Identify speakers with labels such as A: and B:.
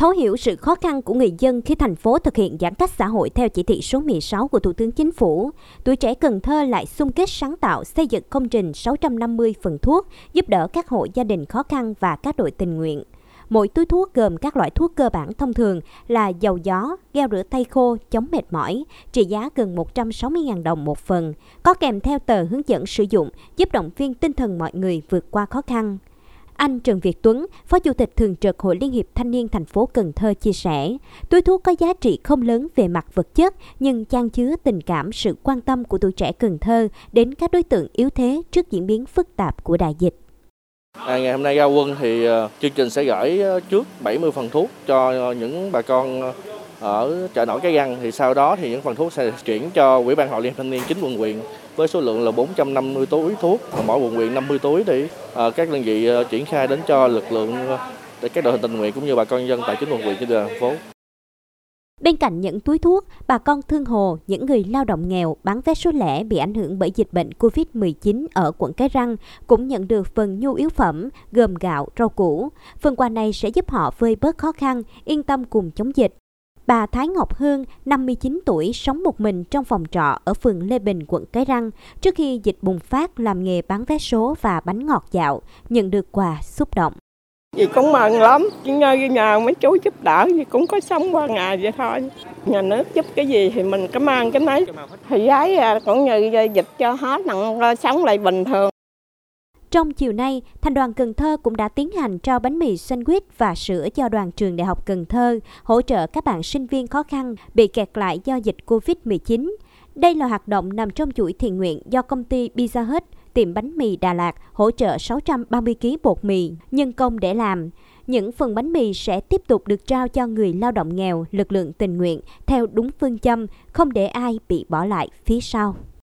A: Thấu hiểu sự khó khăn của người dân khi thành phố thực hiện giãn cách xã hội theo chỉ thị số 16 của Thủ tướng Chính phủ, tuổi trẻ Cần Thơ lại xung kết sáng tạo xây dựng công trình 650 phần thuốc giúp đỡ các hộ gia đình khó khăn và các đội tình nguyện. Mỗi túi thuốc gồm các loại thuốc cơ bản thông thường là dầu gió, gel rửa tay khô, chống mệt mỏi, trị giá gần 160.000 đồng một phần, có kèm theo tờ hướng dẫn sử dụng giúp động viên tinh thần mọi người vượt qua khó khăn. Anh Trần Việt Tuấn, Phó Chủ tịch Thường trực Hội Liên hiệp Thanh niên thành phố Cần Thơ chia sẻ, túi thuốc có giá trị không lớn về mặt vật chất nhưng chan chứa tình cảm, sự quan tâm của tuổi trẻ Cần Thơ đến các đối tượng yếu thế trước diễn biến phức tạp của đại dịch.
B: À, ngày hôm nay ra quân thì ờ, chương trình sẽ gửi ờ, trước 70 phần thuốc cho ờ, những bà con ở chợ nổi cái răng thì sau đó thì những phần thuốc sẽ chuyển cho Ủy ban Hội Liên thanh niên chính quận huyện với số lượng là 450 túi thuốc mỗi quận huyện 50 túi để ờ, các đơn vị ờ, triển khai đến cho lực lượng để các đội hình tình nguyện cũng như bà con dân tại chính quận huyện trên địa bàn thành phố.
A: Bên cạnh những túi thuốc, bà con thương hồ, những người lao động nghèo bán vé số lẻ bị ảnh hưởng bởi dịch bệnh COVID-19 ở quận Cái Răng cũng nhận được phần nhu yếu phẩm gồm gạo, rau củ. Phần quà này sẽ giúp họ vơi bớt khó khăn, yên tâm cùng chống dịch. Bà Thái Ngọc Hương, 59 tuổi, sống một mình trong phòng trọ ở phường Lê Bình, quận Cái Răng. Trước khi dịch bùng phát làm nghề bán vé số và bánh ngọt dạo, nhận được quà xúc động.
C: Chị cũng mừng lắm, chỉ nhờ nhà mấy chú giúp đỡ thì cũng có sống qua ngày vậy thôi. Nhà nước giúp cái gì thì mình cảm ơn cái nấy. Thì giấy à, cũng như à, dịch cho hết, nặng sống lại bình thường.
A: Trong chiều nay, Thành đoàn Cần Thơ cũng đã tiến hành trao bánh mì sandwich và sữa cho đoàn trường Đại học Cần Thơ, hỗ trợ các bạn sinh viên khó khăn bị kẹt lại do dịch Covid-19. Đây là hoạt động nằm trong chuỗi thiện nguyện do công ty Pizza Hut, tiệm bánh mì Đà Lạt hỗ trợ 630 kg bột mì, nhân công để làm. Những phần bánh mì sẽ tiếp tục được trao cho người lao động nghèo, lực lượng tình nguyện theo đúng phương châm không để ai bị bỏ lại phía sau.